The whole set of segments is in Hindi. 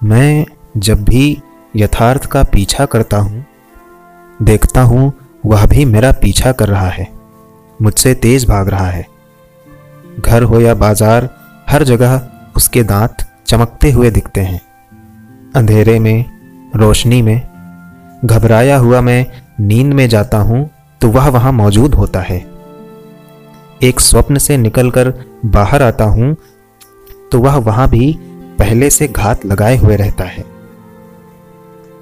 मैं जब भी यथार्थ का पीछा करता हूँ, देखता हूँ वह भी मेरा पीछा कर रहा है, मुझसे तेज भाग रहा है। घर हो या बाज़ार, हर जगह उसके दांत चमकते हुए दिखते हैं। अंधेरे में, रोशनी में, घबराया हुआ मैं नींद में जाता हूँ तो वह वहाँ मौजूद होता है। एक स्वप्न से निकलकर बाहर आता हूँ तो वह वहाँ भी पहले से घात लगाए हुए रहता है।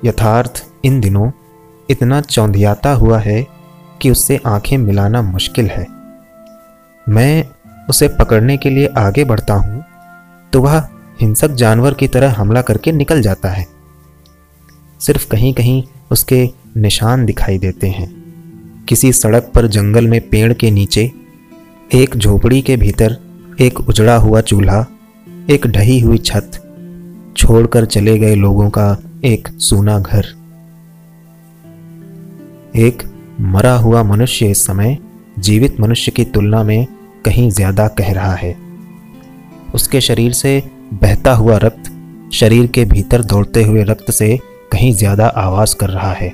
यथार्थ, इन दिनों इतना चौंधियाता हुआ है कि उससे आँखें मिलाना मुश्किल है। मैं उसे पकड़ने के लिए आगे बढ़ता हूँ तो वह हिंसक जानवर की तरह हमला करके निकल जाता है। सिर्फ़ कहीं कहीं उसके निशान दिखाई देते हैं। किसी सड़क पर जंगल में पेड़ के नीचे, एक झोपड़ी के भीतर एक उजड़ा हुआ चूल्हा एक ढही हुई छत छोड़कर चले गए लोगों का एक सूना घर। एक मरा हुआ मनुष्य इस समय जीवित मनुष्य की तुलना में कहीं ज़्यादा कह रहा है। उसके शरीर से बहता हुआ रक्त शरीर के भीतर दौड़ते हुए रक्त से कहीं ज़्यादा आवाज़ कर रहा है।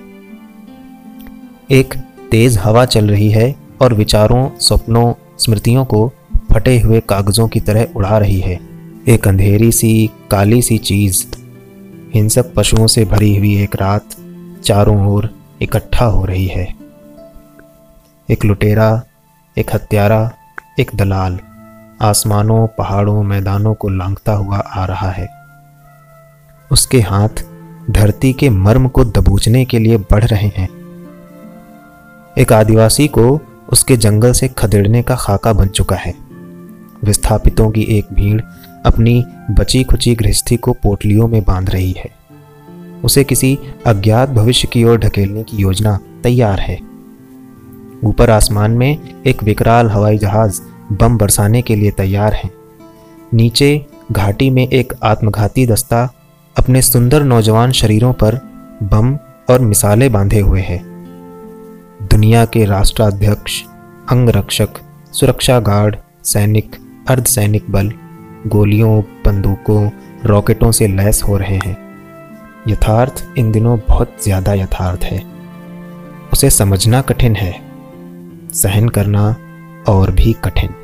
एक तेज हवा चल रही है और विचारों, स्वप्नों, स्मृतियों को फटे हुए कागजों की तरह उड़ा रही है। एक अंधेरी सी, काली सी चीज़ हिंसक पशुओं से भरी हुई एक रात चारों ओर इकट्ठा हो रही है। एक लुटेरा, एक हत्यारा, एक दलाल आसमानों, पहाड़ों, मैदानों को लांघता हुआ आ रहा है। उसके हाथ धरती के मर्म को दबोचने के लिए बढ़ रहे हैं। एक आदिवासी को उसके जंगल से खदेड़ने का खाका बन चुका है। विस्थापितों की एक भीड़ अपनी बची खुची गृहस्थी को पोटलियों में बाँध रही है। उसे किसी अज्ञात भविष्य की ओर ढकेलने की योजना तैयार है। ऊपर आसमान में एक विकराल हवाई जहाज़ बम बरसाने के लिए तैयार है। नीचे घाटी में एक आत्मघाती दस्ता अपने सुंदर नौजवान शरीरों पर बम और मिसालें बांधे हुए है। दुनिया के राष्ट्राध्यक्ष, अंगरक्षक सुरक्षा गार्ड सैनिक, अर्धसैनिक बल गोलियों, बंदूकों, रॉकेटों से लैस हो रहे हैं। यथार्थ, इन दिनों बहुत ज़्यादा यथार्थ है। उसे समझना कठिन है। सहन करना और भी कठिन।